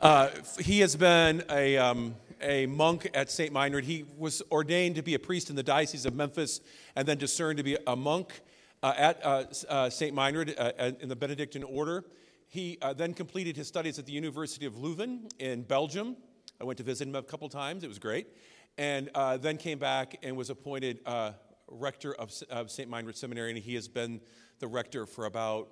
Uh, he has been a, um, a monk at St. Meinrad. He was ordained to be a priest in the Diocese of Memphis and then discerned to be a monk uh, at uh, uh St. Meinrad uh, in the Benedictine order. He uh, then completed his studies at the University of Leuven in Belgium. I went to visit him a couple times, it was great. And then came back and was appointed rector of, of St. Meinrad Seminary, and he has been the rector for about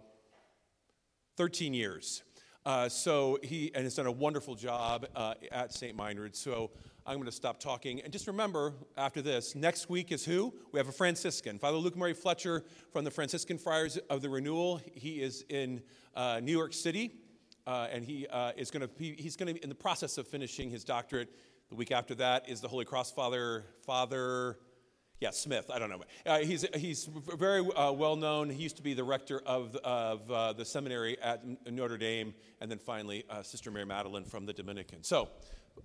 13 years. Uh, so he and has done a wonderful job uh, at St. Meinrad. So I'm going to stop talking. And just remember, after this, next week is who? We have a Franciscan, Father Luke Mary Fletcher from the Franciscan Friars of the Renewal. He is in uh, New York City, uh, and he uh, is going to be, he's going to be in the process of finishing his doctorate. The week after that is the Holy Cross Father, Father yeah, Smith. I don't know. Uh, he's, he's very uh, well known. He used to be the rector of, of uh, the seminary at Notre Dame, and then finally, uh, Sister Mary Madeline from the Dominican. So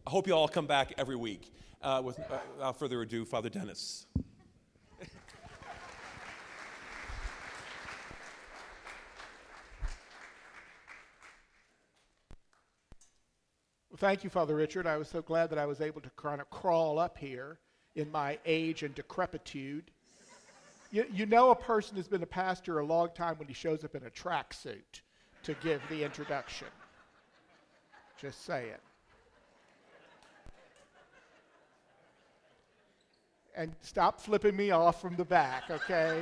I hope you all come back every week. Uh, with, uh, without further ado, Father Dennis. Well, thank you, Father Richard. I was so glad that I was able to kind of crawl up here in my age and decrepitude. You, you know a person has been a pastor a long time when he shows up in a tracksuit to give the introduction. Just say it. And stop flipping me off from the back, okay?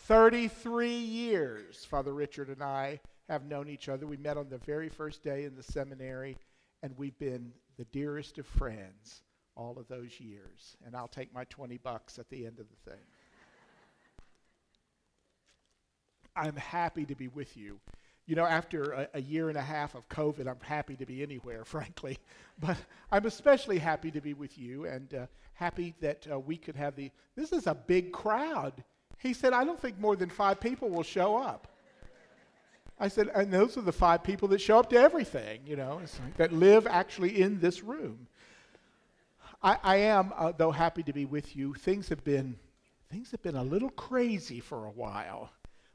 33 years, Father Richard and I have known each other. We met on the very first day in the seminary, and we've been the dearest of friends all of those years, and I'll take my 20 bucks at the end of the thing. I'm happy to be with you. You know, after a, a, year and a half of COVID, I'm happy to be anywhere, frankly. But I'm especially happy to be with you and uh, happy that uh, we could have the. This is a big crowd. He said, I don't think more than five people will show up. I said, and those are the five people that show up to everything, you know, that live actually in this room. I, I am, uh, though, happy to be with you. Things have been things have been a little crazy for a while,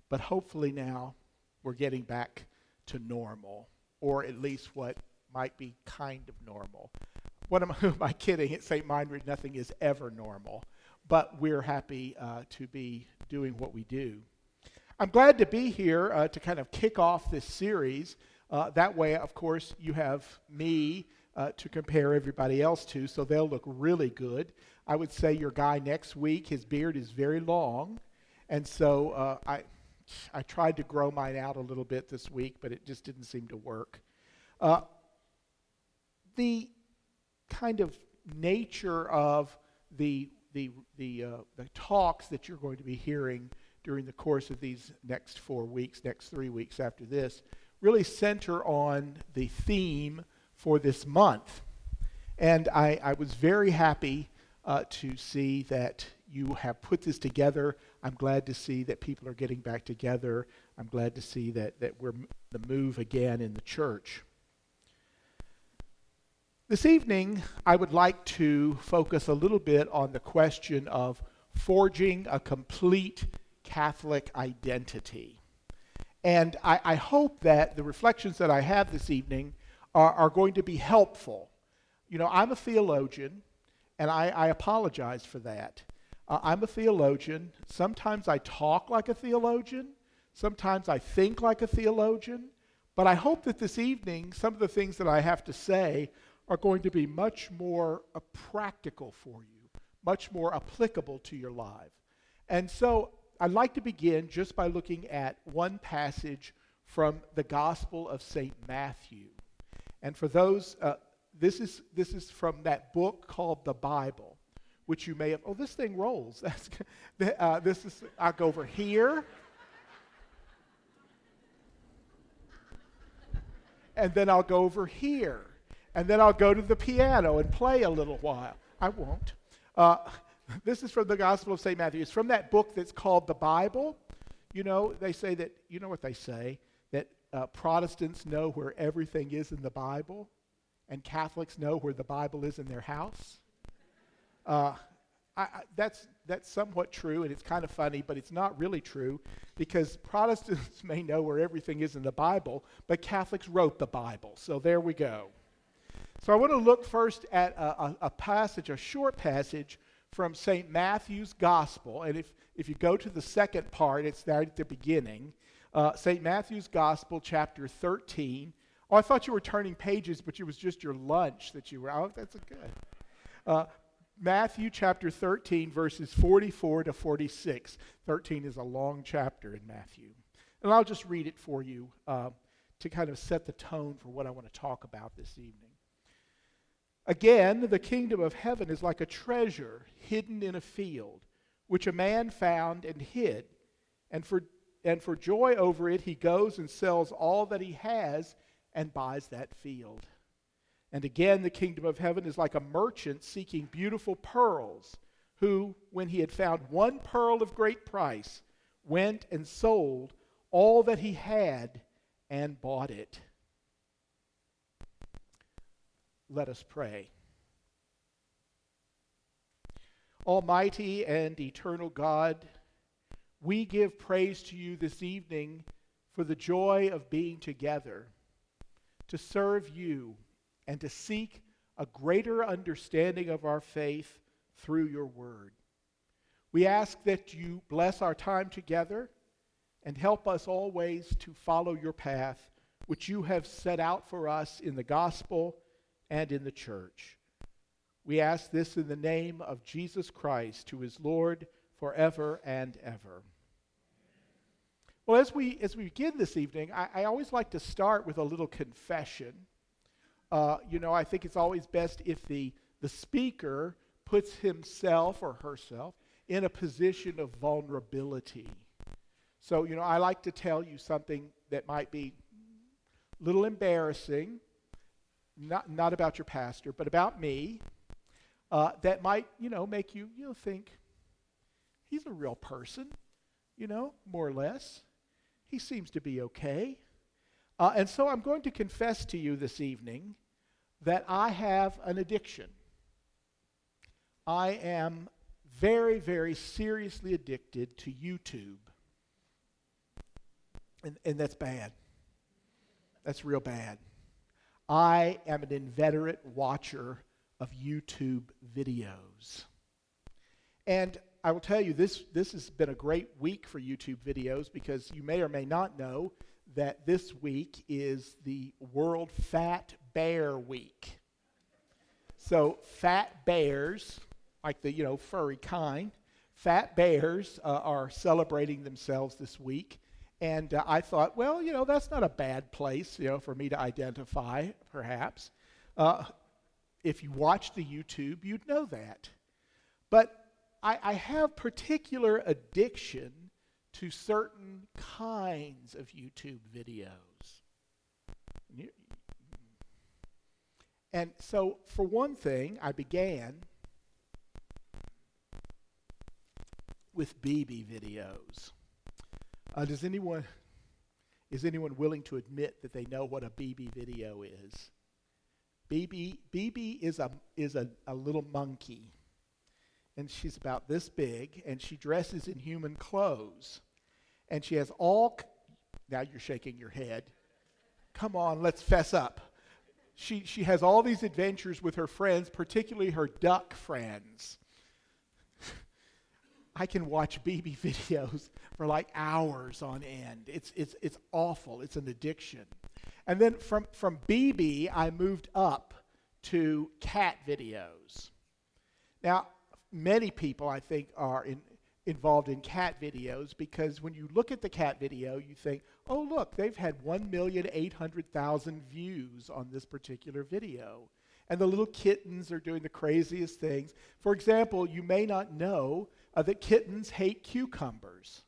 but hopefully now we're getting back to normal, or at least what might be kind of normal. What am, am I kidding? At St. Meinrad, nothing is ever normal, but we're happy uh, to be doing what we do. I'm glad to be here uh, to kind of kick off this series. Uh, that way, of course, you have me uh, to compare everybody else to, so they'll look really good. I would say your guy next week, his beard is very long, and so uh, I, I tried to grow mine out a little bit this week, but it just didn't seem to work. Uh, the kind of nature of the the the, uh, the talks that you're going to be hearing during the course of these next four weeks, next three weeks after this, really center on the theme for this month. And I, I was very happy uh, to see that you have put this together. I'm glad to see that people are getting back together. I'm glad to see that, that we're the move again in the church. This evening, I would like to focus a little bit on the question of forging a complete Catholic identity. And I, I hope that the reflections that I have this evening are, are going to be helpful. You know, I'm a theologian, and I, I apologize for that. Uh, I'm a theologian. Sometimes I talk like a theologian, sometimes I think like a theologian, but I hope that this evening, some of the things that I have to say are going to be much more uh, practical for you, much more applicable to your life. And so I'd like to begin just by looking at one passage from the Gospel of St. Matthew. And for those, uh, this, is, this is from that book called the Bible, which you may have, oh, this thing rolls. That's, uh, this is, I'll go over here. and then I'll go over here. And then I'll go to the piano and play a little while. I won't. Uh, this is from the Gospel of St. Matthew. It's from that book that's called the Bible. You know, they say that, you know what they say? Uh, Protestants know where everything is in the Bible, and Catholics know where the Bible is in their house. Uh, I, I, that's, that's somewhat true, and it's kind of funny, but it's not really true because Protestants may know where everything is in the Bible, but Catholics wrote the Bible. So there we go. So I want to look first at a, a, a passage, a short passage from St. Matthew's Gospel. And if, if you go to the second part, it's there at the beginning. Uh, St. Matthew's Gospel, chapter 13. Oh, I thought you were turning pages, but it was just your lunch that you were. Oh, that's good. Uh, Matthew chapter 13, verses 44 to 46. 13 is a long chapter in Matthew. And I'll just read it for you uh, to kind of set the tone for what I want to talk about this evening. Again, the kingdom of heaven is like a treasure hidden in a field, which a man found and hid. And for, and for joy over it, he goes and sells all that he has and buys that field. And again, the kingdom of heaven is like a merchant seeking beautiful pearls, who, when he had found one pearl of great price, went and sold all that he had and bought it. Let us pray. Almighty and eternal God, we give praise to you this evening for the joy of being together, to serve you, and to seek a greater understanding of our faith through your word. We ask that you bless our time together and help us always to follow your path, which you have set out for us in the gospel and in the church. We ask this in the name of Jesus Christ, who is Lord forever and ever. Well, as we, as we begin this evening, I, I always like to start with a little confession. Uh, you know, I think it's always best if the, the speaker puts himself or herself in a position of vulnerability. So, you know, I like to tell you something that might be a little embarrassing, not, not about your pastor, but about me, uh, that might, you know, make you, you know, think, he's a real person, you know, more or less. He seems to be okay. Uh, and so I'm going to confess to you this evening that I have an addiction. I am very, very seriously addicted to YouTube. And, and that's bad. That's real bad. I am an inveterate watcher of YouTube videos. And I will tell you, this, this has been a great week for YouTube videos because you may or may not know that this week is the World Fat Bear Week. So, fat bears, like the, you know, furry kind, fat bears uh, are celebrating themselves this week. And uh, I thought, well, you know, that's not a bad place, you know, for me to identify, perhaps. Uh, if you watch the YouTube, you'd know that. But I, I have particular addiction to certain kinds of YouTube videos. And so, for one thing, I began with BB videos. Uh, does anyone is anyone willing to admit that they know what a BB video is? BB BB is a is a, a little monkey, and she's about this big, and she dresses in human clothes, and she has all. Now you're shaking your head. Come on, let's fess up. She she has all these adventures with her friends, particularly her duck friends. I can watch BB videos for like hours on end. It's, it's, it's awful. It's an addiction. And then from, from BB, I moved up to cat videos. Now, many people, I think, are in, involved in cat videos because when you look at the cat video, you think, oh, look, they've had 1,800,000 views on this particular video. And the little kittens are doing the craziest things. For example, you may not know uh, that kittens hate cucumbers.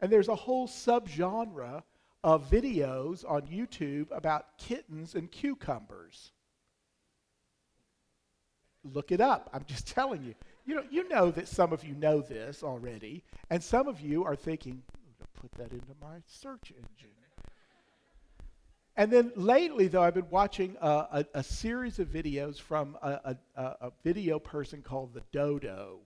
And there's a whole subgenre of videos on YouTube about kittens and cucumbers. Look it up. I'm just telling you. You know, you know that some of you know this already, and some of you are thinking, put that into my search engine. And then lately, though, I've been watching a, a, a series of videos from a, a, video person called the Dodo.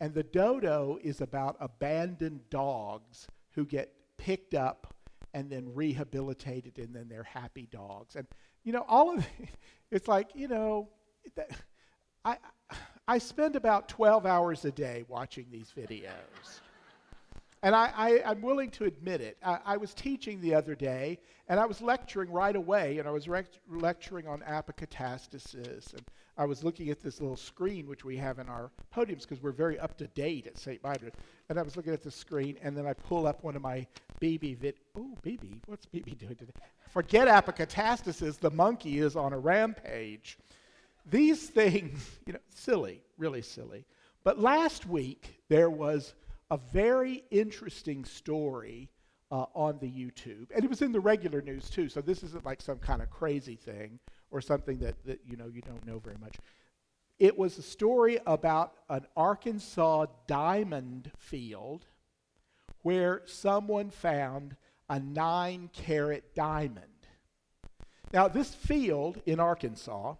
And the dodo is about abandoned dogs who get picked up and then rehabilitated, and then they're happy dogs. And you know, all of it's like you know, I I spend about 12 hours a day watching these videos. And I, I, am willing to admit it. I, I, was teaching the other day, and I was lecturing right away, and I was rec- lecturing on apocatastasis. And I was looking at this little screen, which we have in our podiums, because we're very up to date at St. Meinrad. And I was looking at the screen, and then I pull up one of my BB vid. Oh, BB, what's BB doing today? Forget apocatastasis, the monkey is on a rampage. These things, you know, silly, really silly. But last week, there was a very interesting story uh, on the YouTube, and it was in the regular news too. So this isn't like some kind of crazy thing or something that, that you know you don't know very much. It was a story about an Arkansas diamond field where someone found a nine carat diamond. Now, this field in Arkansas,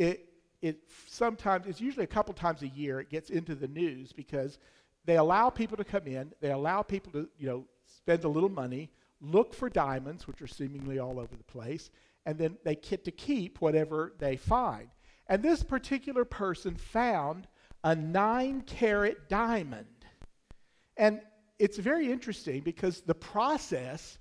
it, it sometimes, it's usually a couple times a year, it gets into the news because they allow people to come in, they allow people to, you know, spend a little money, look for diamonds, which are seemingly all over the place, and then they get to keep whatever they find. And this particular person found a nine carat diamond. And it's very interesting because the process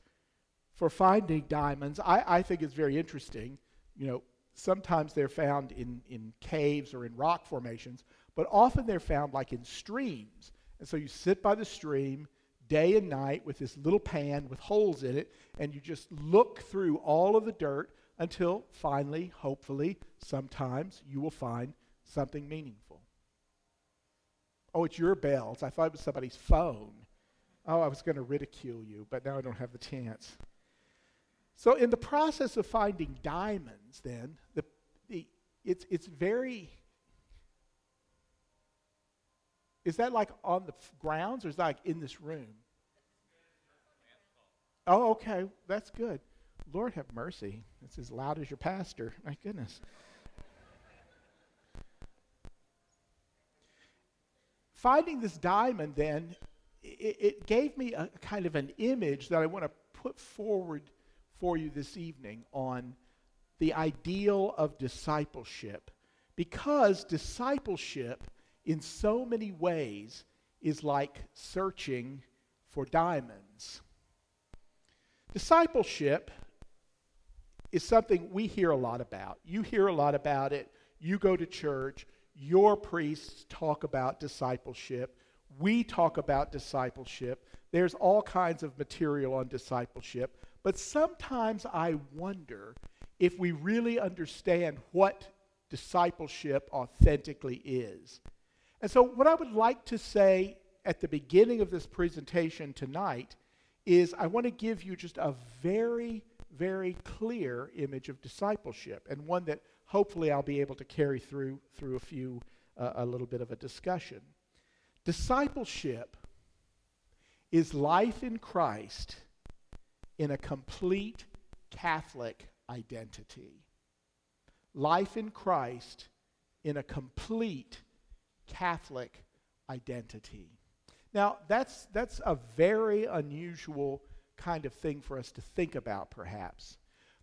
for finding diamonds, I, I think is very interesting. You know, sometimes they're found in, in caves or in rock formations, but often they're found like in streams. And so you sit by the stream day and night with this little pan with holes in it, and you just look through all of the dirt until finally, hopefully, sometimes you will find something meaningful. Oh, it's your bells. I thought it was somebody's phone. Oh, I was going to ridicule you, but now I don't have the chance. So, in the process of finding diamonds, then, the, the, it's, it's very is that like on the grounds or is that like in this room? Oh, okay. That's good. Lord have mercy. It's as loud as your pastor. My goodness. Finding this diamond, then, it, it gave me a kind of an image that I want to put forward for you this evening on the ideal of discipleship. Because discipleship in so many ways is like searching for diamonds. Discipleship is something we hear a lot about. You hear a lot about it. You go to church. Your priests talk about discipleship. We talk about discipleship. There's all kinds of material on discipleship. But sometimes I wonder if we really understand what discipleship authentically is. And so, what I would like to say at the beginning of this presentation tonight is I want to give you just a very, very clear image of discipleship and one that hopefully I'll be able to carry through through a few uh, a little bit of a discussion. Discipleship is life in Christ in a complete Catholic identity. Life in Christ in a complete Catholic identity. Now, that's, that's a very unusual kind of thing for us to think about, perhaps.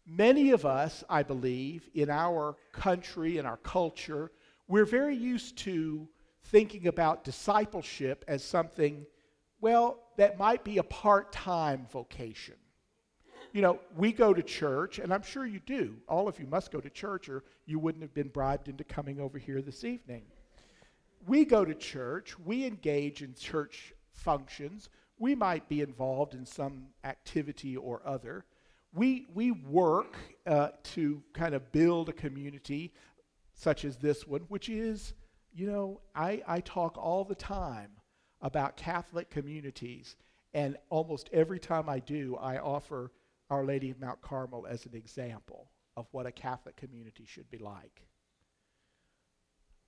Many of us, I believe, in our country, in our culture, we're very used to thinking about discipleship as something, well, that might be a part time vocation. You know, we go to church, and I'm sure you do. All of you must go to church, or you wouldn't have been bribed into coming over here this evening we go to church, we engage in church functions, we might be involved in some activity or other. We, we work uh, to kind of build a community such as this one, which is, you know, I, I talk all the time about Catholic communities, and almost every time I do, I offer Our Lady of Mount Carmel as an example of what a Catholic community should be like.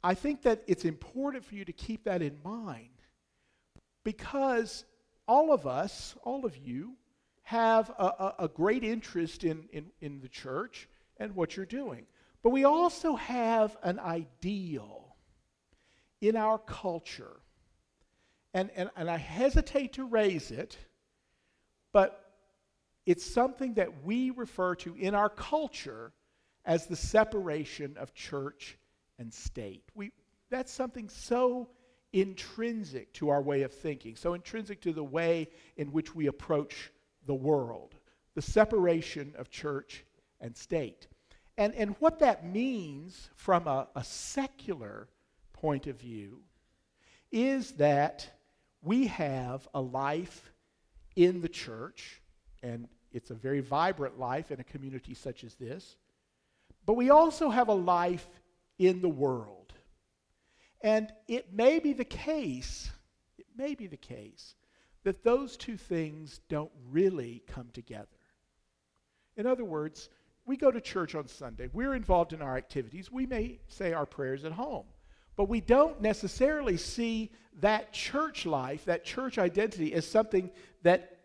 I think that it's important for you to keep that in mind because all of us, all of you, have a, a, a great interest in, in, in the church and what you're doing. But we also have an ideal in our culture And, and, and I hesitate to raise it, but it's something that we refer to in our culture as the separation of church and state. We, that's something so intrinsic to our way of thinking, so intrinsic to the way in which we approach the world, the separation of church and state. And, and what that means from a, a secular point of view is that we have a life in the church, and it's a very vibrant life in a community such as this. But we also have a life in the world. And it may be the case, it may be the case, that those two things don't really come together. In other words, we go to church on Sunday, we're involved in our activities, we may say our prayers at home, but we don't necessarily see that church life, that church identity, as something that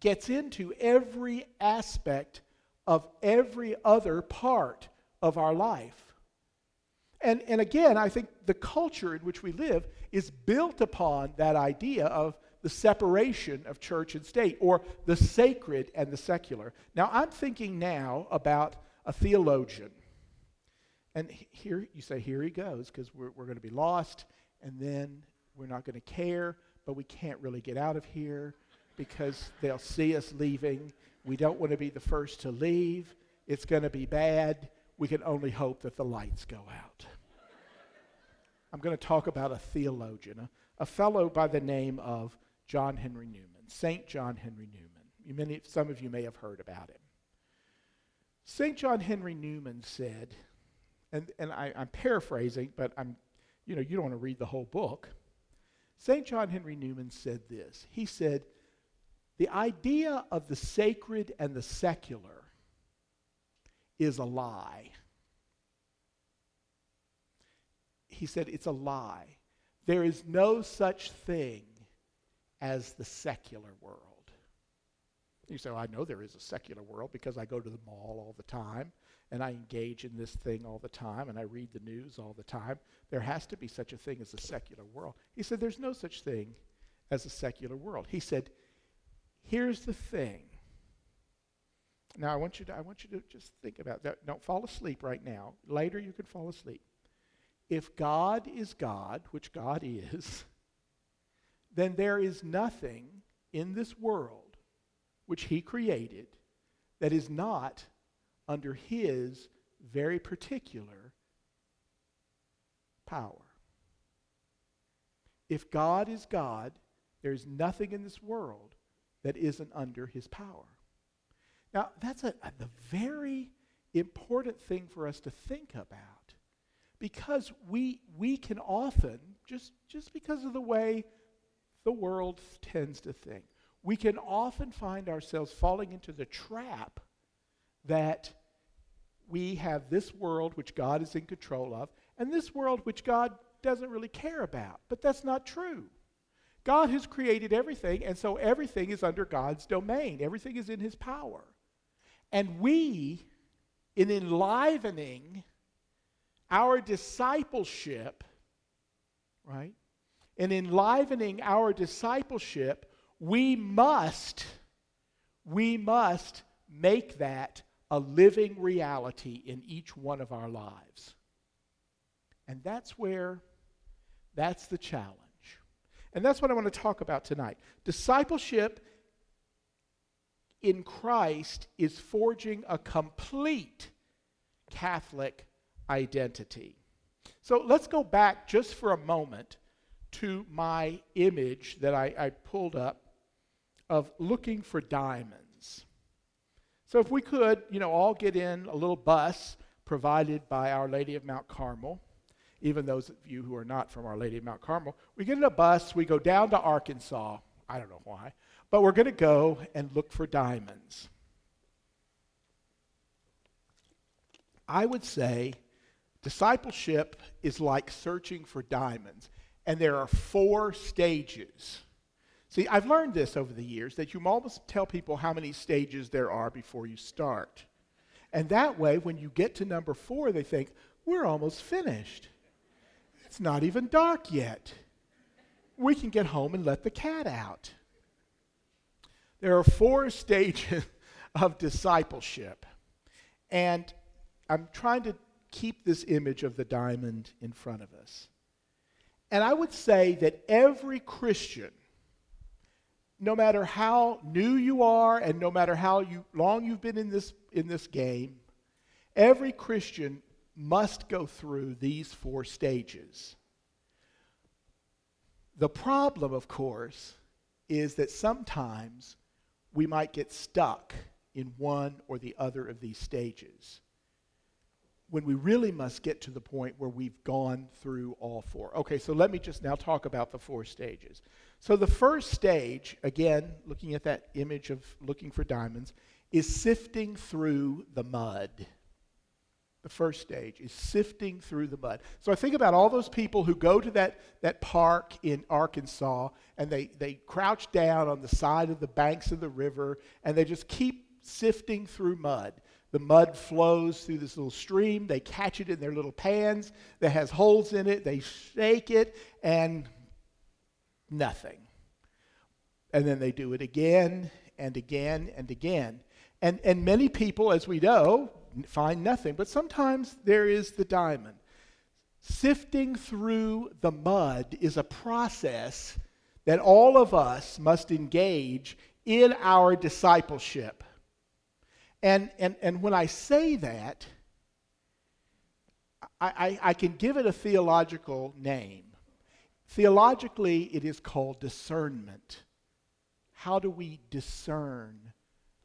gets into every aspect of every other part of our life. And, and again, I think the culture in which we live is built upon that idea of the separation of church and state, or the sacred and the secular. Now, I'm thinking now about a theologian. And here, you say, here he goes, because we're, we're going to be lost, and then we're not going to care, but we can't really get out of here because they'll see us leaving. We don't want to be the first to leave. It's going to be bad. We can only hope that the lights go out. I'm going to talk about a theologian, a, a fellow by the name of John Henry Newman, St. John Henry Newman. You many, some of you may have heard about him. St. John Henry Newman said, and, and I, I'm paraphrasing, but I'm, you know, you don't want to read the whole book. St. John Henry Newman said this. He said, the idea of the sacred and the secular is a lie. He said it's a lie. There is no such thing as the secular world. You say, well, I know there is a secular world because I go to the mall all the time and I engage in this thing all the time and I read the news all the time. There has to be such a thing as a secular world. He said, there's no such thing as a secular world. He said, Here's the thing. Now I want you to I want you to just think about that. Don't fall asleep right now. Later you can fall asleep. If God is God, which God is, then there is nothing in this world which he created that is not under his very particular power. If God is God, there's nothing in this world that isn't under his power. Now, that's a, a, very important thing for us to think about because we, we can often, just, just because of the way the world tends to think, we can often find ourselves falling into the trap that we have this world which God is in control of and this world which God doesn't really care about. But that's not true. God has created everything, and so everything is under God's domain. Everything is in His power. And we, in enlivening our discipleship, right? In enlivening our discipleship, we must, we must make that a living reality in each one of our lives. And that's where, that's the challenge. And that's what I want to talk about tonight. Discipleship in Christ is forging a complete Catholic identity. So let's go back just for a moment to my image that I, I pulled up of looking for diamonds. So if we could, you know, all get in a little bus provided by Our Lady of Mount Carmel even those of you who are not from Our Lady of Mount Carmel, we get in a bus, we go down to Arkansas. I don't know why, but we're going to go and look for diamonds. I would say discipleship is like searching for diamonds, and there are four stages. See, I've learned this over the years that you almost tell people how many stages there are before you start. And that way, when you get to number four, they think, we're almost finished. It's not even dark yet. we can get home and let the cat out. There are four stages of discipleship. And I'm trying to keep this image of the diamond in front of us. And I would say that every Christian, no matter how new you are and no matter how you, long you've been in this, in this game, every Christian must go through these four stages. The problem, of course, is that sometimes we might get stuck in one or the other of these stages when we really must get to the point where we've gone through all four. Okay, so let me just now talk about the four stages. So the first stage, again, looking at that image of looking for diamonds, is sifting through the mud. The first stage is sifting through the mud. So I think about all those people who go to that, that park in Arkansas and they, they crouch down on the side of the banks of the river and they just keep sifting through mud. The mud flows through this little stream. They catch it in their little pans that has holes in it. They shake it, and nothing. And then they do it again and again and again. And, and many people, as we know, find nothing. But sometimes there is the diamond. Sifting through the mud is a process that all of us must engage in our discipleship. And, and, and when I say that, I, I, I can give it a theological name. Theologically, it is called discernment. How do we discern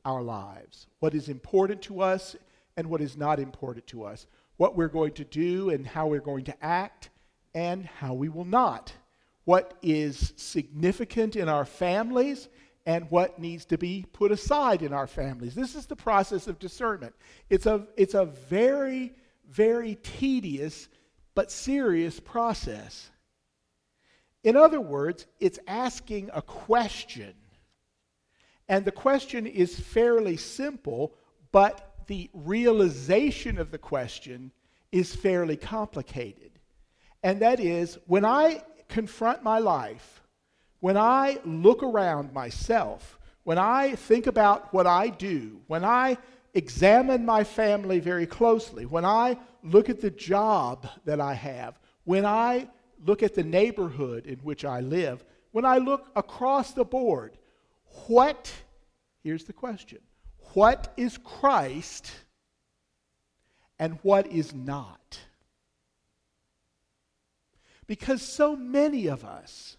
our lives? What is important to us and what is not important to us? What we're going to do and how we're going to act and how we will not. What is significant in our families and what needs to be put aside in our families. This is the process of discernment. It's a, it's a very, very tedious but serious process. In other words, it's asking a question. And the question is fairly simple, but the realization of the question is fairly complicated. And that is when I confront my life when I look around myself, when I think about what I do, when I examine my family very closely, when I look at the job that I have, when I look at the neighborhood in which I live, when I look across the board, what, here's the question, what is Christ and what is not? Because so many of us,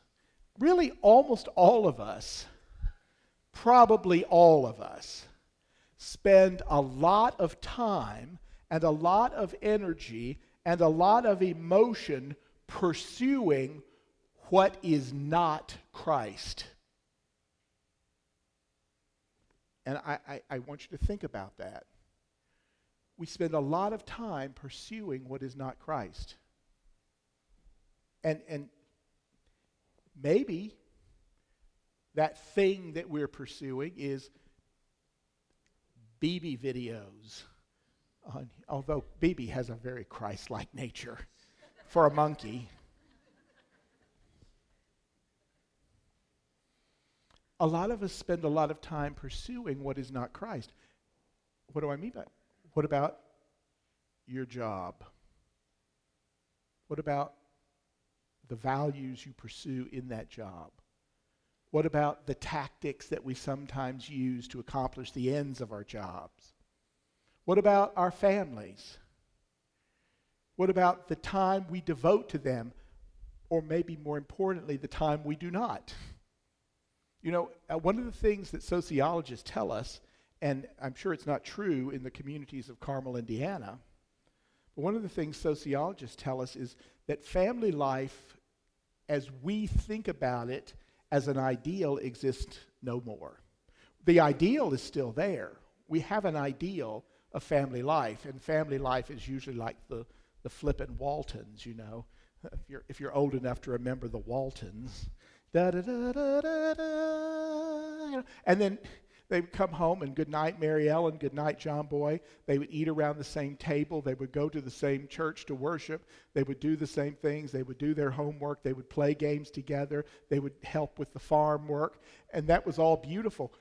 really almost all of us, probably all of us, spend a lot of time and a lot of energy and a lot of emotion pursuing what is not Christ. And I, I, I, want you to think about that. We spend a lot of time pursuing what is not Christ. And, and Maybe that thing that we're pursuing is BB videos. On, although BB has a very Christ like nature for a monkey. A lot of us spend a lot of time pursuing what is not Christ. What do I mean by that? What about your job? What about the values you pursue in that job? What about the tactics that we sometimes use to accomplish the ends of our jobs? What about our families? What about the time we devote to them? Or maybe more importantly, the time we do not? You know, uh, one of the things that sociologists tell us, and I'm sure it's not true in the communities of Carmel, Indiana, but one of the things sociologists tell us is that family life as we think about it as an ideal exists no more. The ideal is still there. We have an ideal of family life, and family life is usually like the, the flippin' Waltons, you know. If you're, if you're old enough to remember the Waltons, da da da da da da, and then They would come home and good night, Mary Ellen, good night, John Boy. They would eat around the same table. They would go to the same church to worship. They would do the same things. They would do their homework. They would play games together. They would help with the farm work. And that was all beautiful.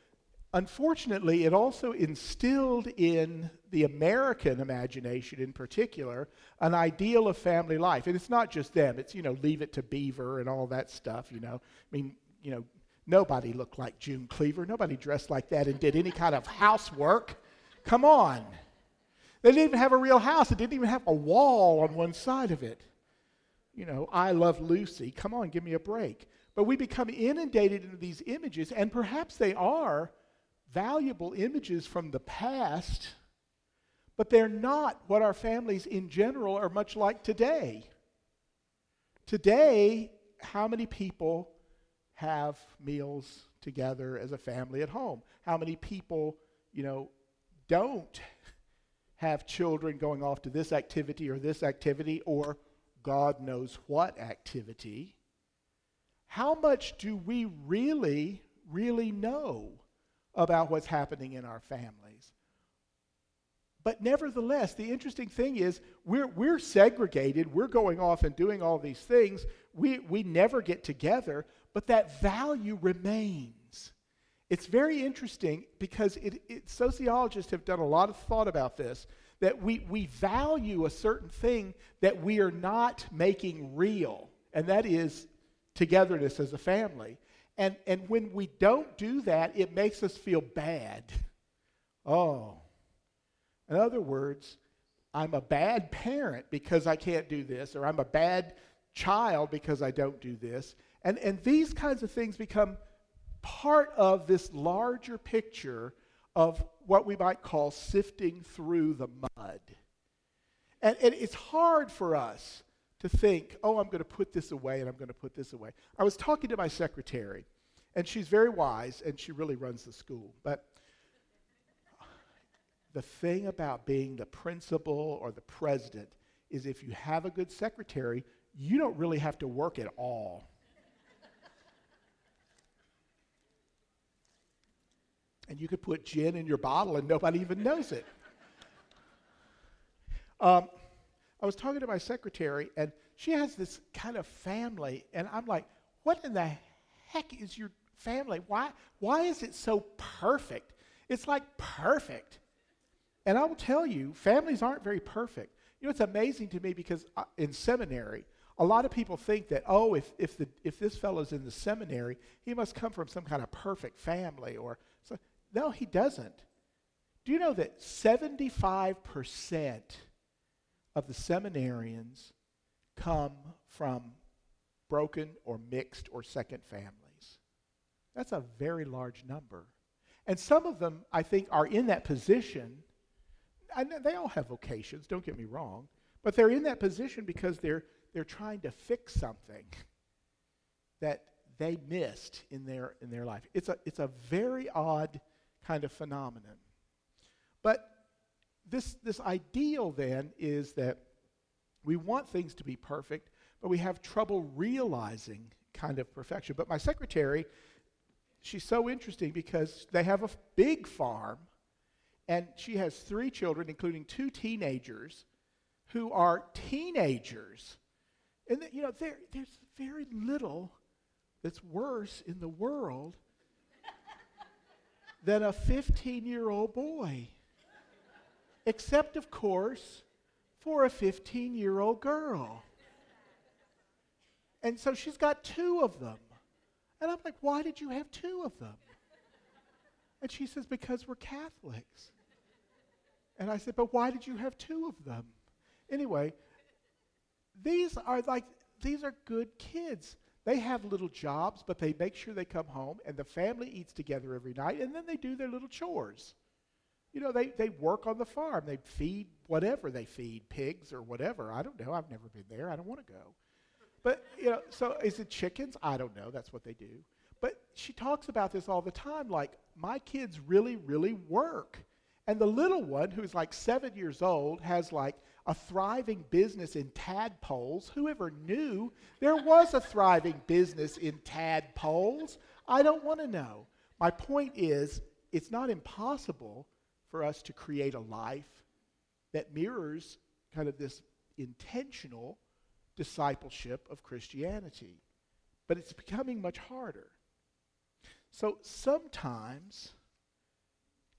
Unfortunately, it also instilled in the American imagination in particular an ideal of family life. And it's not just them, it's, you know, leave it to Beaver and all that stuff, you know. I mean, you know, nobody looked like June Cleaver. Nobody dressed like that and did any kind of housework. Come on. They didn't even have a real house, it didn't even have a wall on one side of it. You know, I love Lucy. Come on, give me a break. But we become inundated into these images, and perhaps they are valuable images from the past, but they're not what our families in general are much like today. Today, how many people have meals together as a family at home? How many people, you know, don't have children going off to this activity or this activity or God knows what activity? How much do we really, really know about what's happening in our families. But nevertheless, the interesting thing is we're, we're segregated. We're going off and doing all these things. We, we never get together, but that value remains. It's very interesting because it, it, sociologists have done a lot of thought about this that we, we value a certain thing that we are not making real, and that is togetherness as a family. And, and when we don't do that, it makes us feel bad. Oh. In other words, I'm a bad parent because I can't do this, or I'm a bad child because I don't do this. And, and these kinds of things become part of this larger picture of what we might call sifting through the mud. And, and it's hard for us to think, oh, I'm going to put this away and I'm going to put this away. I was talking to my secretary, and she's very wise and she really runs the school. But the thing about being the principal or the president is if you have a good secretary, you don't really have to work at all. and you could put gin in your bottle and nobody even knows it. Um, I was talking to my secretary, and she has this kind of family, and I'm like, what in the heck is your family? Why, why is it so perfect? It's like perfect. And I will tell you, families aren't very perfect. You know, it's amazing to me because uh, in seminary, a lot of people think that, oh, if, if, the, if this fellow's in the seminary, he must come from some kind of perfect family. or so. No, he doesn't. Do you know that 75% of the seminarians come from broken or mixed or second families. That's a very large number. And some of them, I think, are in that position. And they all have vocations, don't get me wrong, but they're in that position because they're, they're trying to fix something that they missed in their, in their life. It's a, it's a very odd kind of phenomenon. But this, this ideal then is that we want things to be perfect, but we have trouble realizing kind of perfection. But my secretary, she's so interesting because they have a big farm, and she has three children, including two teenagers, who are teenagers. And, you know, there, there's very little that's worse in the world than a 15 year old boy. Except, of course, for a 15 year old girl. And so she's got two of them. And I'm like, why did you have two of them? And she says, because we're Catholics. And I said, but why did you have two of them? Anyway, these are like, these are good kids. They have little jobs, but they make sure they come home and the family eats together every night and then they do their little chores. You know, they, they work on the farm. They feed whatever they feed, pigs or whatever. I don't know. I've never been there. I don't want to go. But, you know, so is it chickens? I don't know. That's what they do. But she talks about this all the time like, my kids really, really work. And the little one, who's like seven years old, has like a thriving business in tadpoles. Whoever knew there was a thriving business in tadpoles? I don't want to know. My point is, it's not impossible for us to create a life that mirrors kind of this intentional discipleship of Christianity. But it's becoming much harder. So sometimes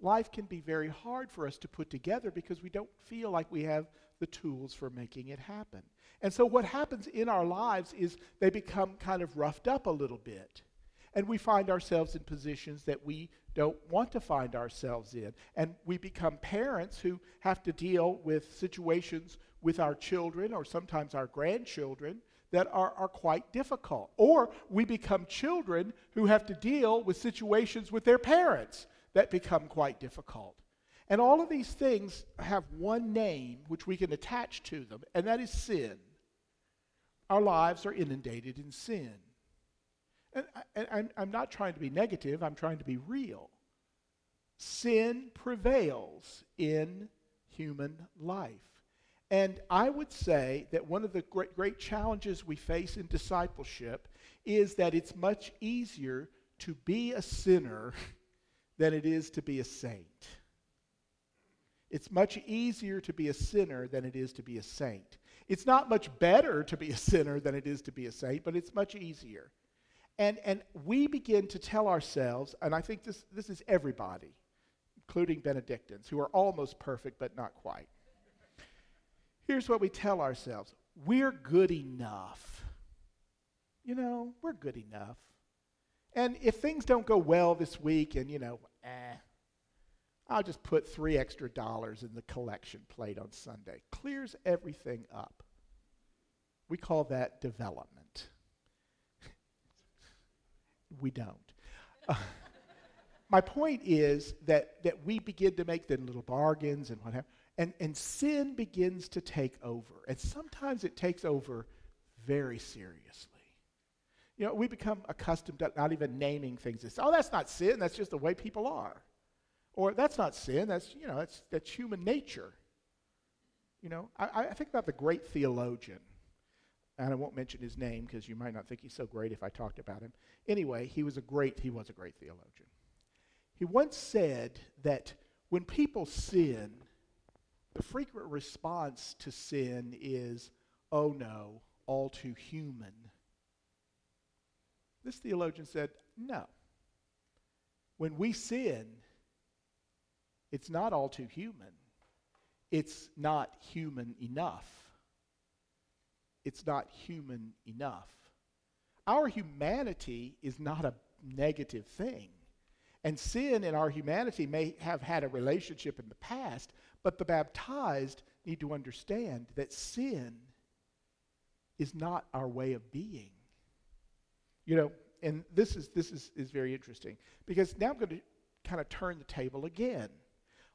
life can be very hard for us to put together because we don't feel like we have the tools for making it happen. And so what happens in our lives is they become kind of roughed up a little bit. And we find ourselves in positions that we don't want to find ourselves in. And we become parents who have to deal with situations with our children or sometimes our grandchildren that are, are quite difficult. Or we become children who have to deal with situations with their parents that become quite difficult. And all of these things have one name which we can attach to them, and that is sin. Our lives are inundated in sin. And, and I'm not trying to be negative, I'm trying to be real. Sin prevails in human life. And I would say that one of the great, great challenges we face in discipleship is that it's much easier to be a sinner than it is to be a saint. It's much easier to be a sinner than it is to be a saint. It's not much better to be a sinner than it is to be a saint, but it's much easier. And, and we begin to tell ourselves, and I think this, this is everybody, including Benedictines, who are almost perfect but not quite. Here's what we tell ourselves we're good enough. You know, we're good enough. And if things don't go well this week and, you know, eh, I'll just put three extra dollars in the collection plate on Sunday. Clears everything up. We call that development. We don't. My point is that, that we begin to make the little bargains and what have, and, and sin begins to take over. And sometimes it takes over very seriously. You know, we become accustomed to not even naming things as, oh, that's not sin, that's just the way people are. Or that's not sin, that's, you know, that's, that's human nature. You know, I, I think about the great theologian, and I won't mention his name because you might not think he's so great if I talked about him. Anyway, he was a great, he was a great theologian. He once said that when people sin, the frequent response to sin is, oh no, all too human. This theologian said, no. When we sin, it's not all too human. It's not human enough. It's not human enough. Our humanity is not a negative thing. And sin in our humanity may have had a relationship in the past, but the baptized need to understand that sin is not our way of being. You know, and this is this is, is very interesting because now I'm going to kind of turn the table again.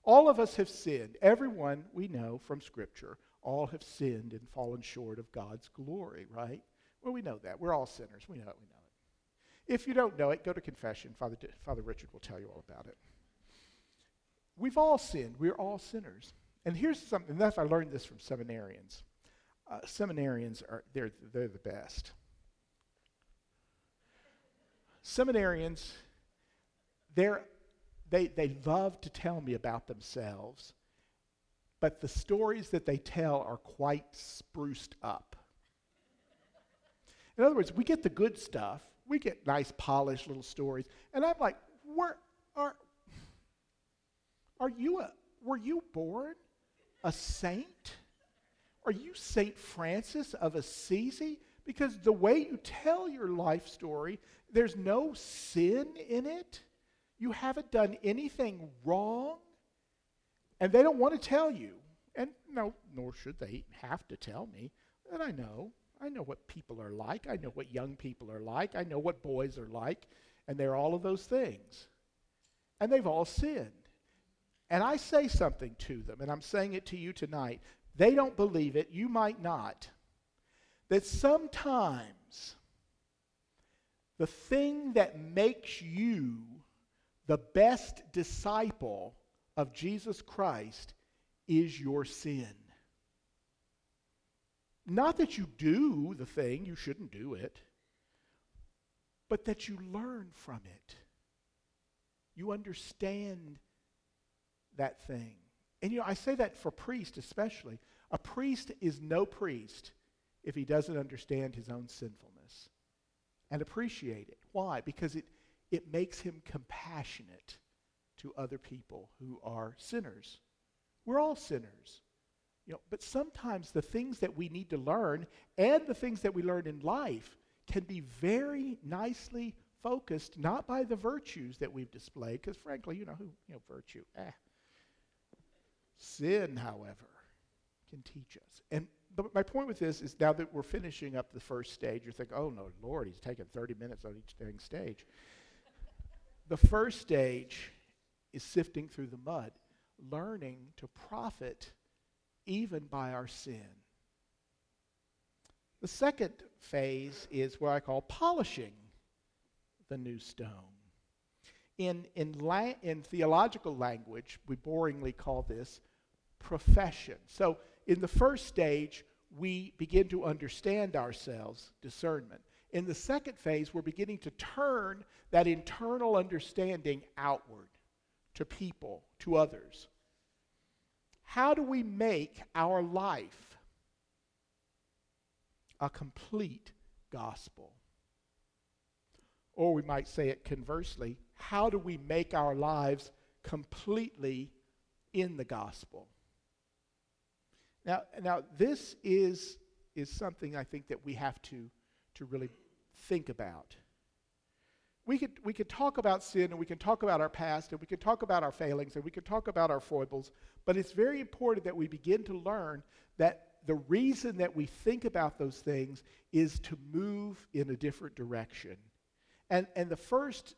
All of us have sinned. Everyone we know from Scripture, all have sinned and fallen short of God's glory, right? Well, we know that. We're all sinners. We know it. We know it. If you don't know it, go to confession. Father, Father Richard will tell you all about it. We've all sinned. We're all sinners. And here's something, that's I learned this from seminarians. Uh, seminarians are they're, they're the best seminarians, they're, they, they love to tell me about themselves, but the stories that they tell are quite spruced up. In other words, we get the good stuff, we get nice, polished little stories, and I'm like, where are, are you a, were you born a saint? Are you Saint Francis of Assisi? Because the way you tell your life story, there's no sin in it. You haven't done anything wrong. And they don't want to tell you. And no, nor should they have to tell me. And I know. I know what people are like. I know what young people are like. I know what boys are like. And they're all of those things. And they've all sinned. And I say something to them, and I'm saying it to you tonight. They don't believe it. You might not that sometimes the thing that makes you the best disciple of Jesus Christ is your sin. Not that you do the thing, you shouldn't do it, but that you learn from it. You understand that thing. And you know, I say that for priests especially. A priest is no priest if he doesn't understand his own sinfulness and appreciate it. Why? Because it, it makes him compassionate to other people who are sinners. We're all sinners. You know, but sometimes the things that we need to learn and the things that we learn in life can be very nicely focused not by the virtues that we've displayed, because frankly, you know, who, you know, virtue, eh. Sin, however, can teach us. And but my point with this is now that we're finishing up the first stage, you're thinking, oh no, Lord, he's taking 30 minutes on each dang stage. the first stage is sifting through the mud, learning to profit even by our sin. The second phase is what I call polishing the new stone. In, in, la- in theological language, we boringly call this profession. So, in the first stage, we begin to understand ourselves, discernment. In the second phase, we're beginning to turn that internal understanding outward to people, to others. How do we make our life a complete gospel? Or we might say it conversely how do we make our lives completely in the gospel? Now, now this is, is something I think that we have to, to really think about. We could, we could talk about sin and we can talk about our past and we can talk about our failings and we can talk about our foibles, but it's very important that we begin to learn that the reason that we think about those things is to move in a different direction. And, and the first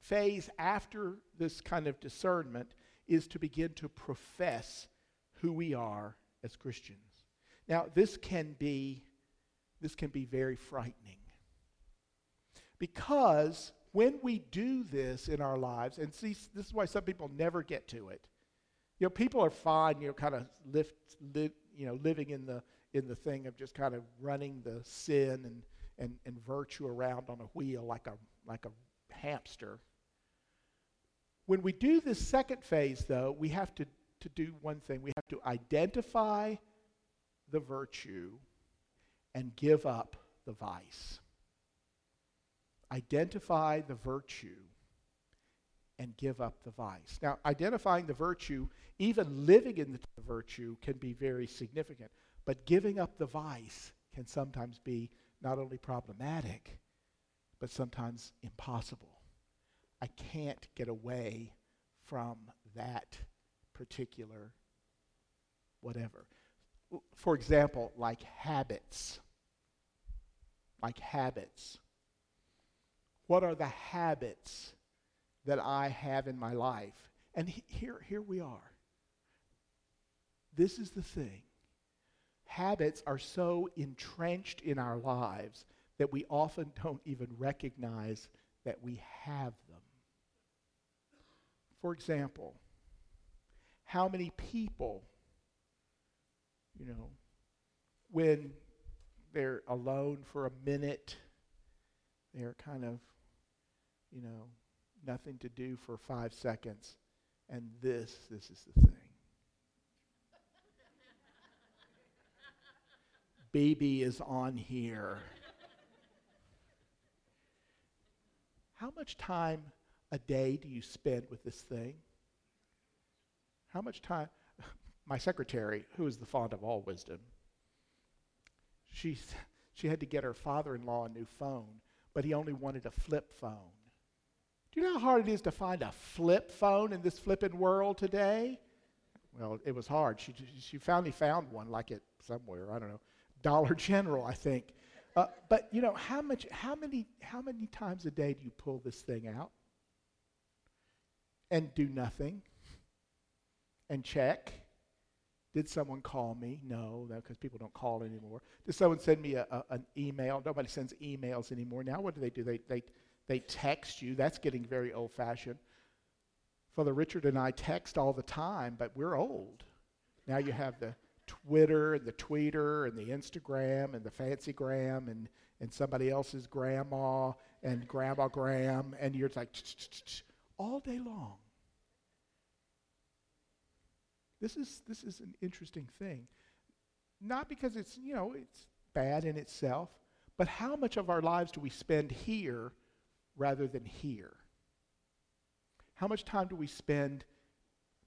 phase after this kind of discernment is to begin to profess who we are as Christians. Now, this can be this can be very frightening. Because when we do this in our lives, and see, this is why some people never get to it. You know, people are fine, you know, kind of lift, li- you know, living in the in the thing of just kind of running the sin and, and, and virtue around on a wheel like a like a hamster. When we do this second phase, though, we have to to do one thing. We have to identify the virtue and give up the vice. Identify the virtue and give up the vice. Now, identifying the virtue, even living in the virtue, can be very significant. But giving up the vice can sometimes be not only problematic, but sometimes impossible. I can't get away from that particular whatever. For example, like habits. Like habits. What are the habits that I have in my life? And he, here, here we are. This is the thing. Habits are so entrenched in our lives that we often don't even recognize that we have them. For example, how many people, you know, when they're alone for a minute, they're kind of, you know, nothing to do for five seconds, and this, this is the thing. Baby is on here. How much time a day do you spend with this thing? How much time? My secretary, who is the font of all wisdom, she, she had to get her father in law a new phone, but he only wanted a flip phone. Do you know how hard it is to find a flip phone in this flipping world today? Well, it was hard. She, she finally found one, like it somewhere, I don't know, Dollar General, I think. Uh, but you know, how much, how many, how many times a day do you pull this thing out and do nothing? and check. Did someone call me? No, because people don't call anymore. Did someone send me a, a, an email? Nobody sends emails anymore. Now, what do they do? They, they, they text you. That's getting very old fashioned. Father Richard and I text all the time, but we're old. Now you have the Twitter and the Tweeter and the Instagram and the fancy gram and, and somebody else's grandma and grandma gram, and you're like, all day long. This is, this is an interesting thing. Not because it's, you know, it's bad in itself, but how much of our lives do we spend here rather than here? How much time do we spend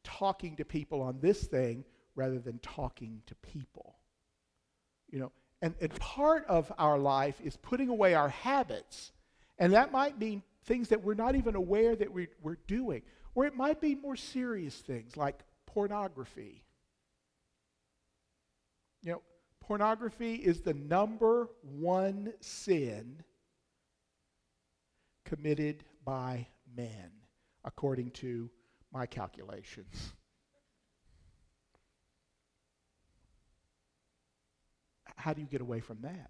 talking to people on this thing rather than talking to people? You know, and, and part of our life is putting away our habits. And that might mean things that we're not even aware that we, we're doing. Or it might be more serious things like pornography. You know, pornography is the number one sin committed by men, according to my calculations. How do you get away from that?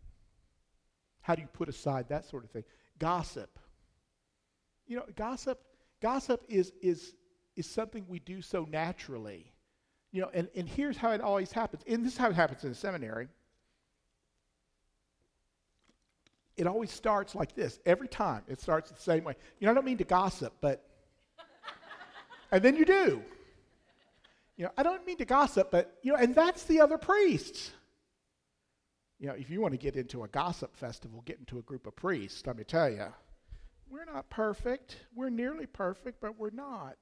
How do you put aside that sort of thing? Gossip. You know, gossip, gossip is, is, is something we do so naturally. You know, and, and here's how it always happens. And this is how it happens in the seminary. It always starts like this. Every time it starts the same way. You know, I don't mean to gossip, but and then you do. You know, I don't mean to gossip, but you know, and that's the other priests. You know, if you want to get into a gossip festival, get into a group of priests, let me tell you, we're not perfect. We're nearly perfect, but we're not.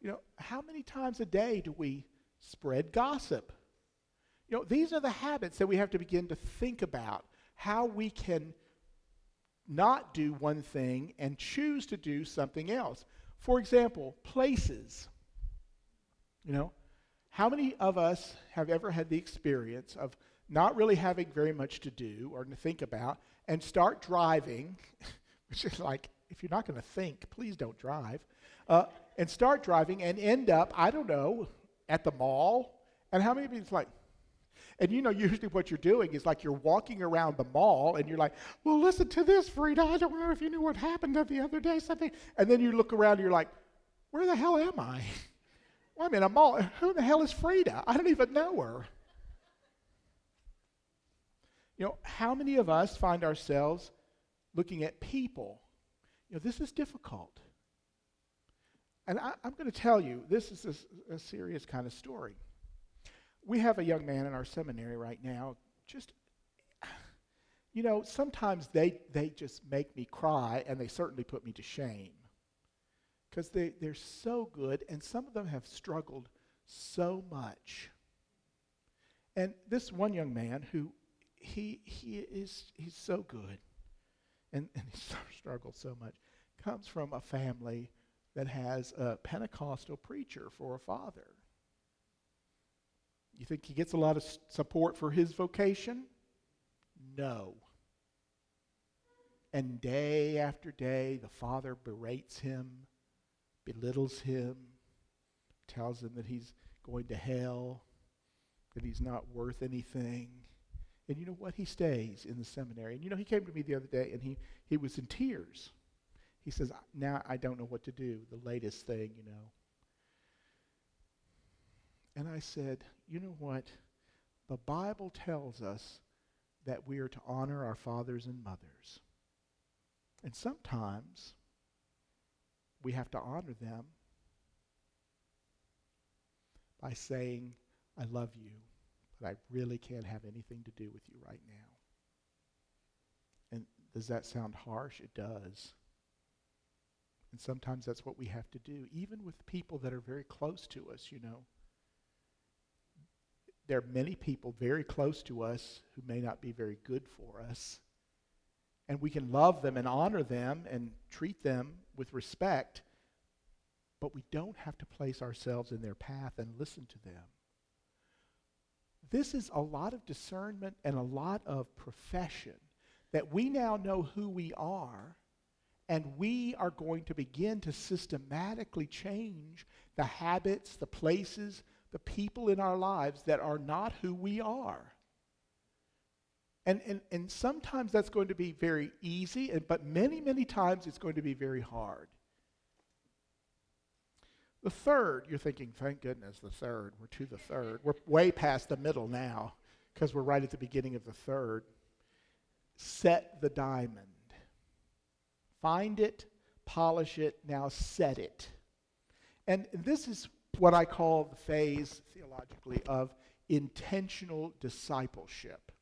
You know, how many times a day do we spread gossip? You know, these are the habits that we have to begin to think about how we can not do one thing and choose to do something else. For example, places. You know, how many of us have ever had the experience of not really having very much to do or to think about, and start driving, which is like, if you're not going to think, please don't drive, uh, and start driving and end up, I don't know, at the mall. And how many of you, it's like, and you know, usually what you're doing is like you're walking around the mall and you're like, well, listen to this, Frida. I don't know if you knew what happened the other day, something. And then you look around and you're like, where the hell am I? well, I'm in a mall. Who the hell is Frida? I don't even know her. You know, how many of us find ourselves looking at people? You know, this is difficult. And I, am going to tell you, this is a, a serious kind of story. We have a young man in our seminary right now, just you know, sometimes they, they just make me cry, and they certainly put me to shame. Because they, they're so good, and some of them have struggled so much. And this one young man who he, he is he's so good and, and he struggles so much comes from a family that has a pentecostal preacher for a father you think he gets a lot of support for his vocation no and day after day the father berates him belittles him tells him that he's going to hell that he's not worth anything and you know what? He stays in the seminary. And you know, he came to me the other day and he, he was in tears. He says, Now I don't know what to do, the latest thing, you know. And I said, You know what? The Bible tells us that we are to honor our fathers and mothers. And sometimes we have to honor them by saying, I love you but I really can't have anything to do with you right now. And does that sound harsh? It does. And sometimes that's what we have to do, even with people that are very close to us, you know. There are many people very close to us who may not be very good for us. And we can love them and honor them and treat them with respect, but we don't have to place ourselves in their path and listen to them. This is a lot of discernment and a lot of profession that we now know who we are, and we are going to begin to systematically change the habits, the places, the people in our lives that are not who we are. And, and, and sometimes that's going to be very easy, and, but many, many times it's going to be very hard. The third, you're thinking, thank goodness, the third. We're to the third. We're way past the middle now because we're right at the beginning of the third. Set the diamond. Find it, polish it, now set it. And this is what I call the phase theologically of intentional discipleship.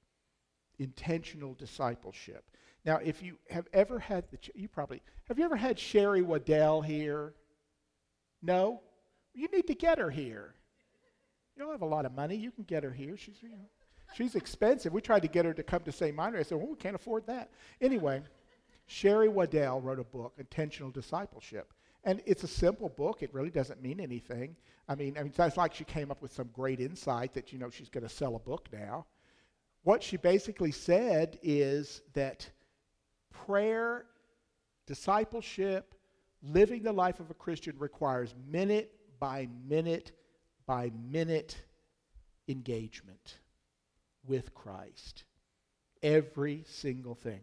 Intentional discipleship. Now, if you have ever had the, you probably, have you ever had Sherry Weddell here? No? You need to get her here. You don't have a lot of money. You can get her here. She's, you know, she's expensive. We tried to get her to come to St. Meinrad. I said, well, we can't afford that. Anyway, Sherry Weddell wrote a book, Intentional Discipleship. And it's a simple book. It really doesn't mean anything. I mean, I mean, it's like she came up with some great insight that, you know, she's going to sell a book now. What she basically said is that prayer, discipleship, living the life of a Christian requires minute by minute by minute engagement with Christ. Every single thing.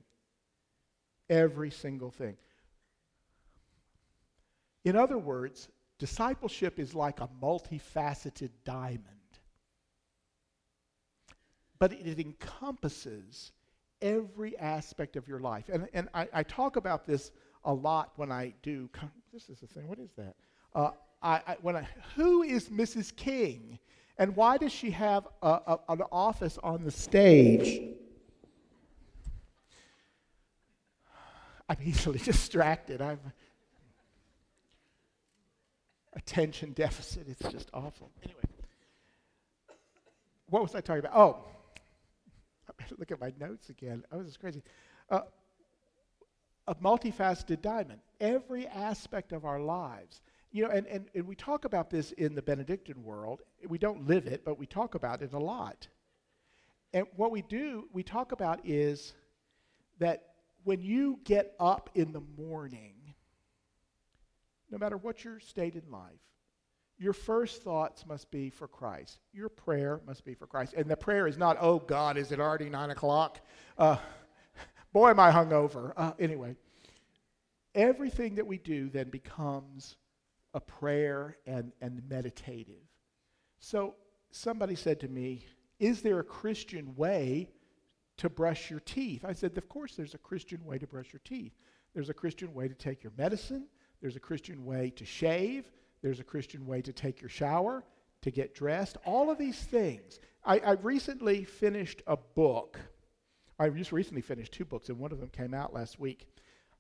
Every single thing. In other words, discipleship is like a multifaceted diamond, but it encompasses every aspect of your life. And, and I, I talk about this a lot when I do. This is the thing. What is that? Uh, I, I, when I, who is Mrs. King? And why does she have a, a, an office on the stage? I'm easily distracted. I'm attention deficit. It's just awful. Anyway, what was I talking about? Oh, I better look at my notes again. Oh, this is crazy. Uh, a multifaceted diamond. Every aspect of our lives. You know, and, and, and we talk about this in the Benedictine world. We don't live it, but we talk about it a lot. And what we do, we talk about is that when you get up in the morning, no matter what your state in life, your first thoughts must be for Christ. Your prayer must be for Christ. And the prayer is not, oh God, is it already nine o'clock? Uh, boy, am I hungover. Uh, anyway, everything that we do then becomes a prayer and, and meditative. So somebody said to me, Is there a Christian way to brush your teeth? I said, Of course, there's a Christian way to brush your teeth. There's a Christian way to take your medicine. There's a Christian way to shave. There's a Christian way to take your shower, to get dressed. All of these things. I, I recently finished a book. I just recently finished two books, and one of them came out last week.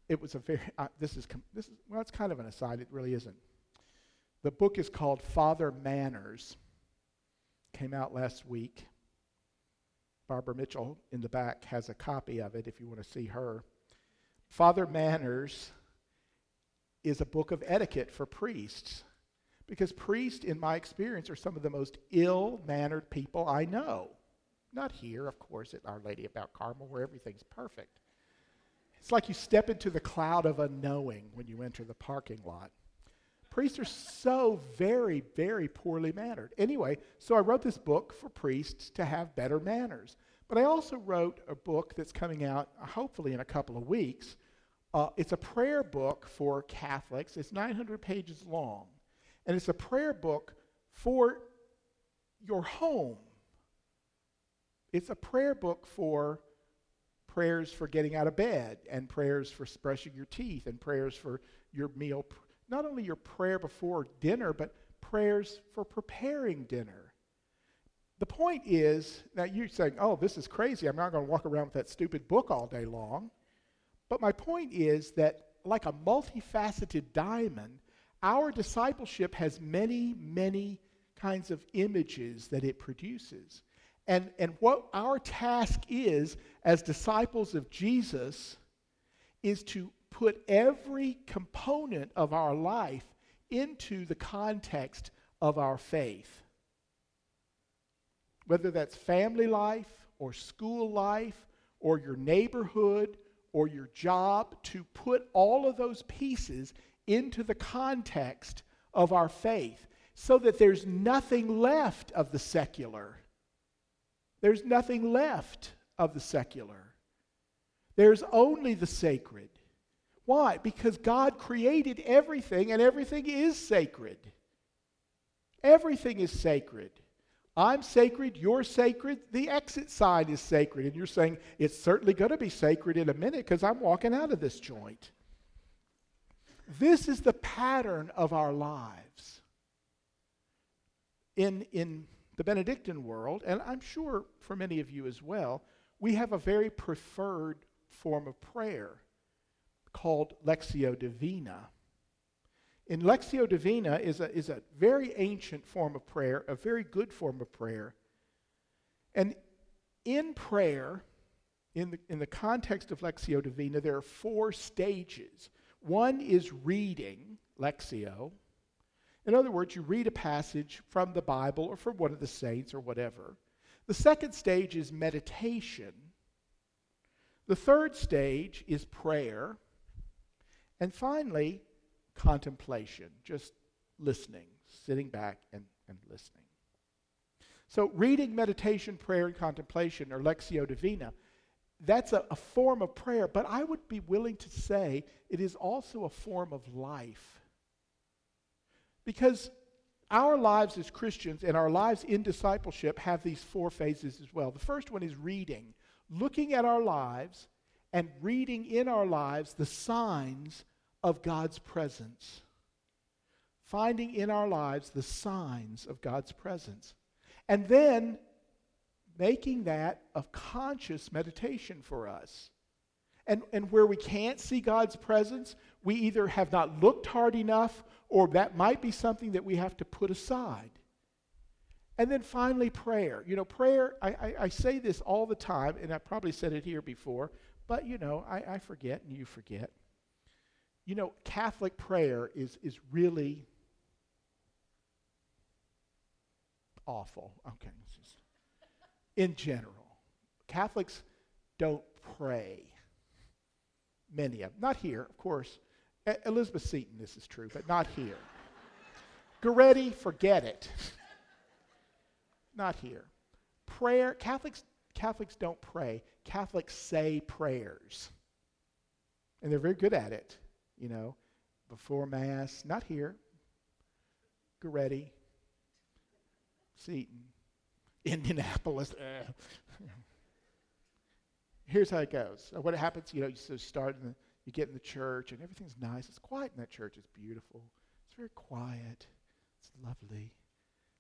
It was a very, uh, this is, this is, well, it's kind of an aside. It really isn't. The book is called Father Manners. Came out last week. Barbara Mitchell in the back has a copy of it if you want to see her. Father Manners is a book of etiquette for priests. Because priests, in my experience, are some of the most ill mannered people I know. Not here, of course, at Our Lady Mount Carmel, where everything's perfect. It's like you step into the cloud of unknowing when you enter the parking lot. Priests are so very, very poorly mannered. Anyway, so I wrote this book for priests to have better manners. But I also wrote a book that's coming out, hopefully, in a couple of weeks, uh, it's a prayer book for Catholics. It's 900 pages long. And it's a prayer book for your home. It's a prayer book for prayers for getting out of bed, and prayers for brushing your teeth, and prayers for your meal. Not only your prayer before dinner, but prayers for preparing dinner. The point is that you're saying, oh, this is crazy. I'm not going to walk around with that stupid book all day long. But my point is that, like a multifaceted diamond, our discipleship has many, many kinds of images that it produces. And, and what our task is as disciples of Jesus is to put every component of our life into the context of our faith. Whether that's family life or school life or your neighborhood or your job to put all of those pieces into the context of our faith so that there's nothing left of the secular. There's nothing left of the secular. There's only the sacred. Why? Because God created everything and everything is sacred. Everything is sacred. I'm sacred, you're sacred, the exit sign is sacred. And you're saying, it's certainly going to be sacred in a minute because I'm walking out of this joint. This is the pattern of our lives. In, in the Benedictine world, and I'm sure for many of you as well, we have a very preferred form of prayer called Lectio Divina. In Lectio Divina is a, is a very ancient form of prayer, a very good form of prayer. And in prayer, in the, in the context of Lectio Divina, there are four stages. One is reading, Lectio. In other words, you read a passage from the Bible or from one of the saints or whatever. The second stage is meditation. The third stage is prayer. And finally, contemplation, just listening, sitting back and, and listening. So, reading, meditation, prayer, and contemplation, or Lectio Divina, that's a, a form of prayer, but I would be willing to say it is also a form of life. Because our lives as Christians and our lives in discipleship have these four phases as well. The first one is reading, looking at our lives and reading in our lives the signs of God's presence. Finding in our lives the signs of God's presence. And then making that a conscious meditation for us. And, and where we can't see God's presence, we either have not looked hard enough or that might be something that we have to put aside. And then finally, prayer. You know, prayer, I, I, I, say this all the time, and I probably said it here before, but you know, I, I forget and you forget. You know, Catholic prayer is, is really awful. Okay, in general, Catholics don't pray. Many of them. Not here, of course. Elizabeth Seton, this is true, but not here. Goretti, forget it. not here. Prayer, Catholics, Catholics don't pray. Catholics say prayers. And they're very good at it, you know, before Mass. Not here. Goretti, Seton, Indianapolis. Here's how it goes. So what happens, you know, you start in the, you get in the church and everything's nice. It's quiet in that church. It's beautiful. It's very quiet. It's lovely.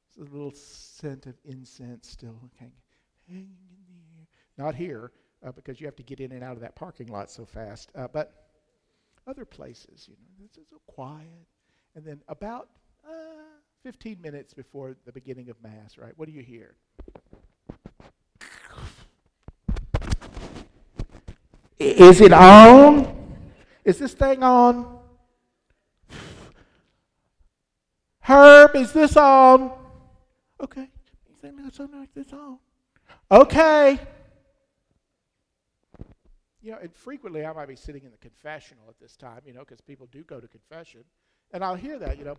It's a little scent of incense still hanging, hanging in the air. Not here, uh, because you have to get in and out of that parking lot so fast. Uh, but other places, you know, it's, it's so quiet. And then about uh, 15 minutes before the beginning of Mass, right? What do you hear? Is it on? Is this thing on? Herb, is this on? Okay. This on. Okay. You know, and frequently I might be sitting in the confessional at this time, you know, because people do go to confession. And I'll hear that, you know.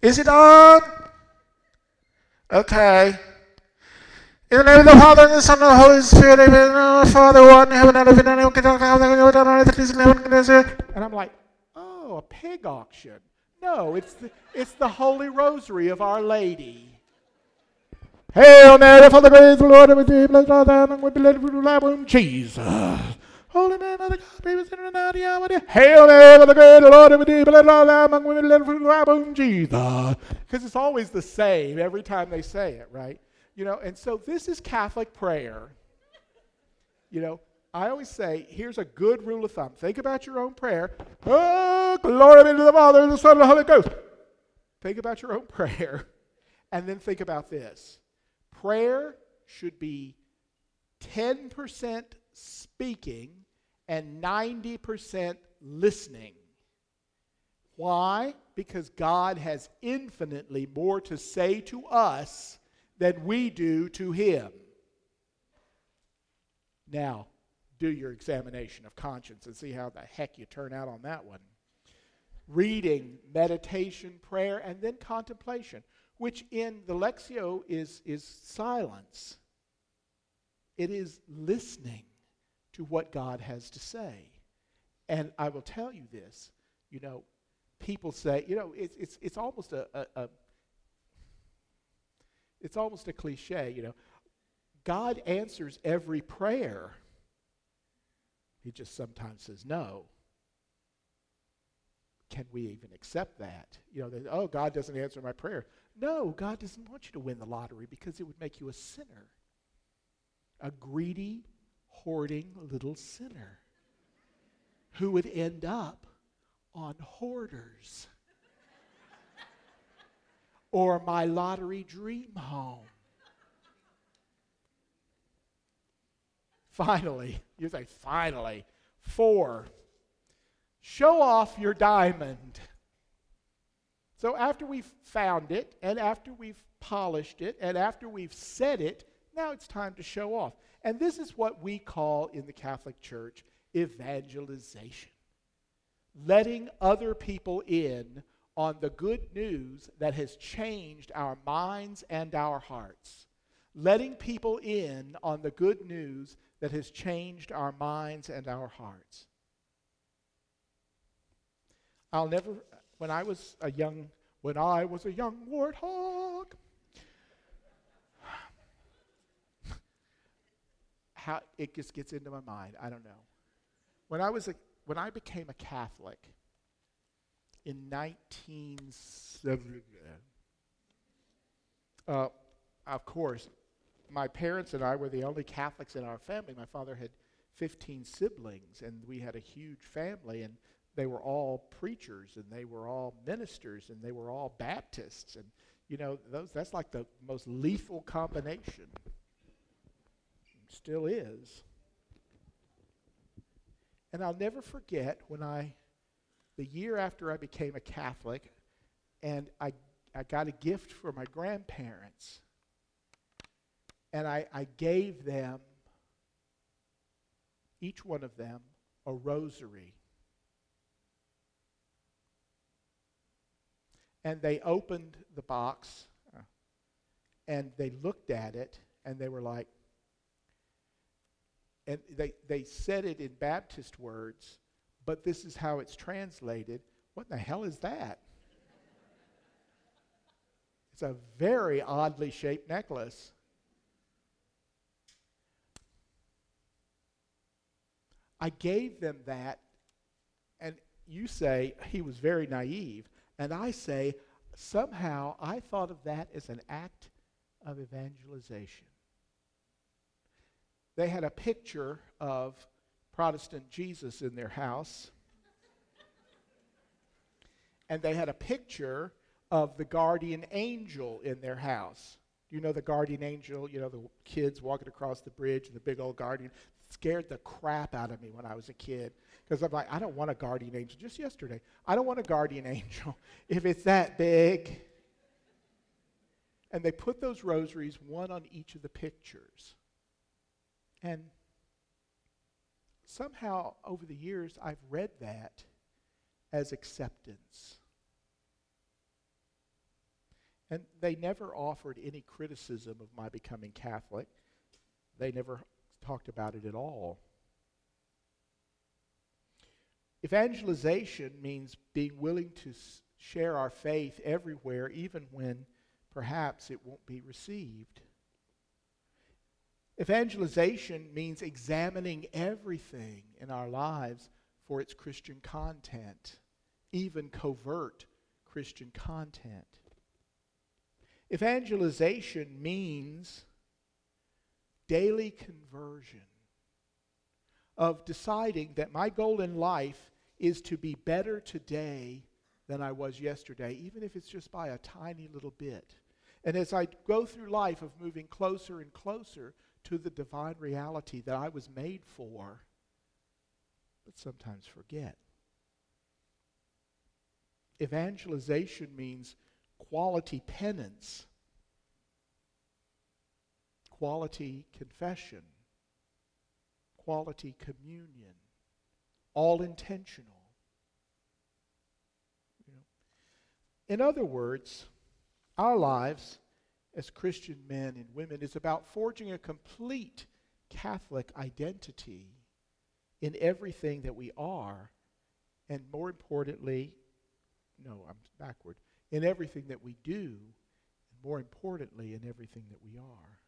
Is it on? Okay. In the name of the Father, and the Son, and the Holy Spirit, amen. Father, one in heaven, and in heaven, and I'm like, oh, a pig auction. No, it's the, it's the Holy Rosary of Our Lady. Hail Mary, full of grace, the Lord is with thee, blessed art thou among women, blessed fruit of thy womb, Jesus. Holy man of the God, baby, sinner and out the hour of Hail Mary, full of grace, the Lord is with thee, blessed art thou among women, blessed fruit of thy womb, Jesus. Because it's always the same every time they say it, right? You know, and so this is Catholic prayer. You know, I always say, here's a good rule of thumb. Think about your own prayer. Oh, glory be to the Father, and the Son, and the Holy Ghost. Think about your own prayer. And then think about this prayer should be 10% speaking and 90% listening. Why? Because God has infinitely more to say to us than we do to him. Now, do your examination of conscience and see how the heck you turn out on that one. Reading, meditation, prayer, and then contemplation, which in the Lectio is, is silence. It is listening to what God has to say. And I will tell you this, you know, people say, you know, it's, it's, it's almost a, a, a it's almost a cliche, you know. God answers every prayer. He just sometimes says no. can we even accept that? You know, that, oh, God doesn't answer my prayer. No, God doesn't want you to win the lottery because it would make you a sinner. A greedy, hoarding little sinner who would end up on hoarders or my lottery dream home. Finally, you say, finally. Four, show off your diamond. So after we've found it, and after we've polished it, and after we've said it, now it's time to show off. And this is what we call in the Catholic Church evangelization. Letting other people in on the good news that has changed our minds and our hearts. Letting people in on the good news that has changed our minds and our hearts. I'll never, when I was a young, when I was a young warthog, how it just gets into my mind. I don't know. When I was a, when I became a Catholic in 1970, uh, of course, my parents and I were the only Catholics in our family. My father had 15 siblings, and we had a huge family, and they were all preachers, and they were all ministers, and they were all Baptists, and you know those that's like the most lethal combination. Still is. And I'll never forget when I, the year after I became a Catholic, and I, I got a gift for my grandparents and I, I gave them, each one of them, a rosary. And they opened the box and they looked at it and they were like, and they, they said it in Baptist words, but this is how it's translated. What the hell is that? it's a very oddly shaped necklace. I gave them that, and you say he was very naive, and I say somehow I thought of that as an act of evangelization. They had a picture of Protestant Jesus in their house, and they had a picture of the guardian angel in their house. You know the guardian angel, you know, the kids walking across the bridge and the big old guardian scared the crap out of me when I was a kid because I'm like, I don't want a guardian angel. Just yesterday, I don't want a guardian angel if it's that big. And they put those rosaries, one on each of the pictures. And somehow over the years, I've read that as acceptance. And they never offered any criticism of my becoming Catholic. They never talked about it at all. Evangelization means being willing to share our faith everywhere, even when perhaps it won't be received. Evangelization means examining everything in our lives for its Christian content, even covert Christian content. Evangelization means daily conversion of deciding that my goal in life is to be better today than I was yesterday, even if it's just by a tiny little bit. And as I go through life of moving closer and closer to the divine reality that I was made for, but sometimes forget. Evangelization means quality penance quality confession, quality communion, all intentional. In other words, our lives as Christian men and women is about forging a complete Catholic identity in everything that we are, and more importantly, no, I'm backward, in everything that we do, and more importantly, in everything that we are.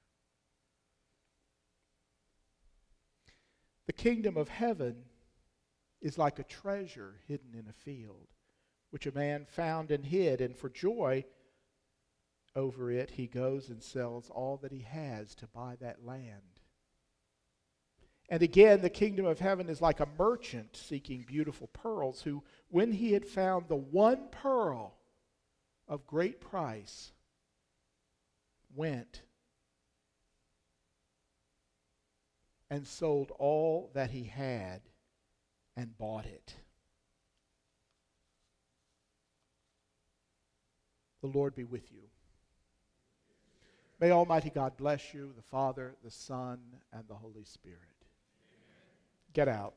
The kingdom of heaven is like a treasure hidden in a field, which a man found and hid, and for joy over it, he goes and sells all that he has to buy that land. And again, the kingdom of heaven is like a merchant seeking beautiful pearls, who, when he had found the one pearl of great price, went and sold all that he had and bought it. The Lord be with you. May Almighty God bless you, the Father, the Son, and the Holy Spirit. Get out.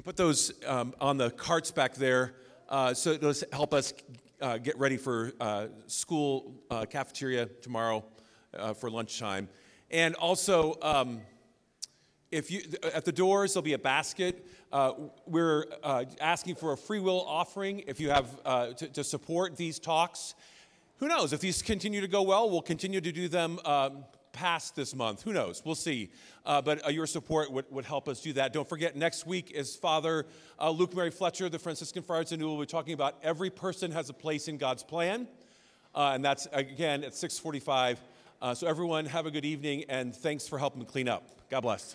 Can put those um, on the carts back there. Uh, so those help us uh, get ready for uh, school uh, cafeteria tomorrow uh, for lunchtime. And also, um, if you at the doors there'll be a basket. Uh, we're asking for a free will offering if you have to, to, support these talks. Who knows? If these continue to go well, we'll continue to do them. Um, past this month. Who knows? We'll see. Uh, but uh, your support would, would help us do that. Don't forget, next week is Father uh, Luke Mary Fletcher, the Franciscan Friars, and we will be talking about every person has a place in God's plan. Uh, and that's, again, at 645. Uh, so everyone, have a good evening, and thanks for helping clean up. God bless.